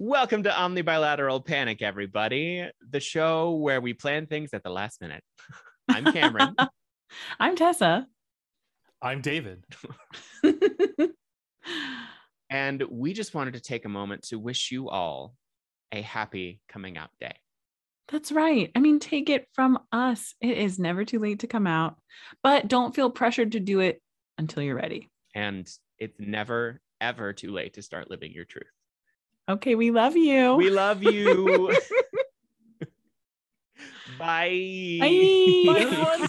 Welcome to Omnibilateral Panic, everybody, the show where we plan things at the last minute. I'm Cameron. I'm Tessa. I'm David. and we just wanted to take a moment to wish you all a happy coming out day. That's right. I mean, take it from us. It is never too late to come out, but don't feel pressured to do it until you're ready. And it's never, ever too late to start living your truth. Okay, we love you. We love you. Bye. Bye. Bye, everyone.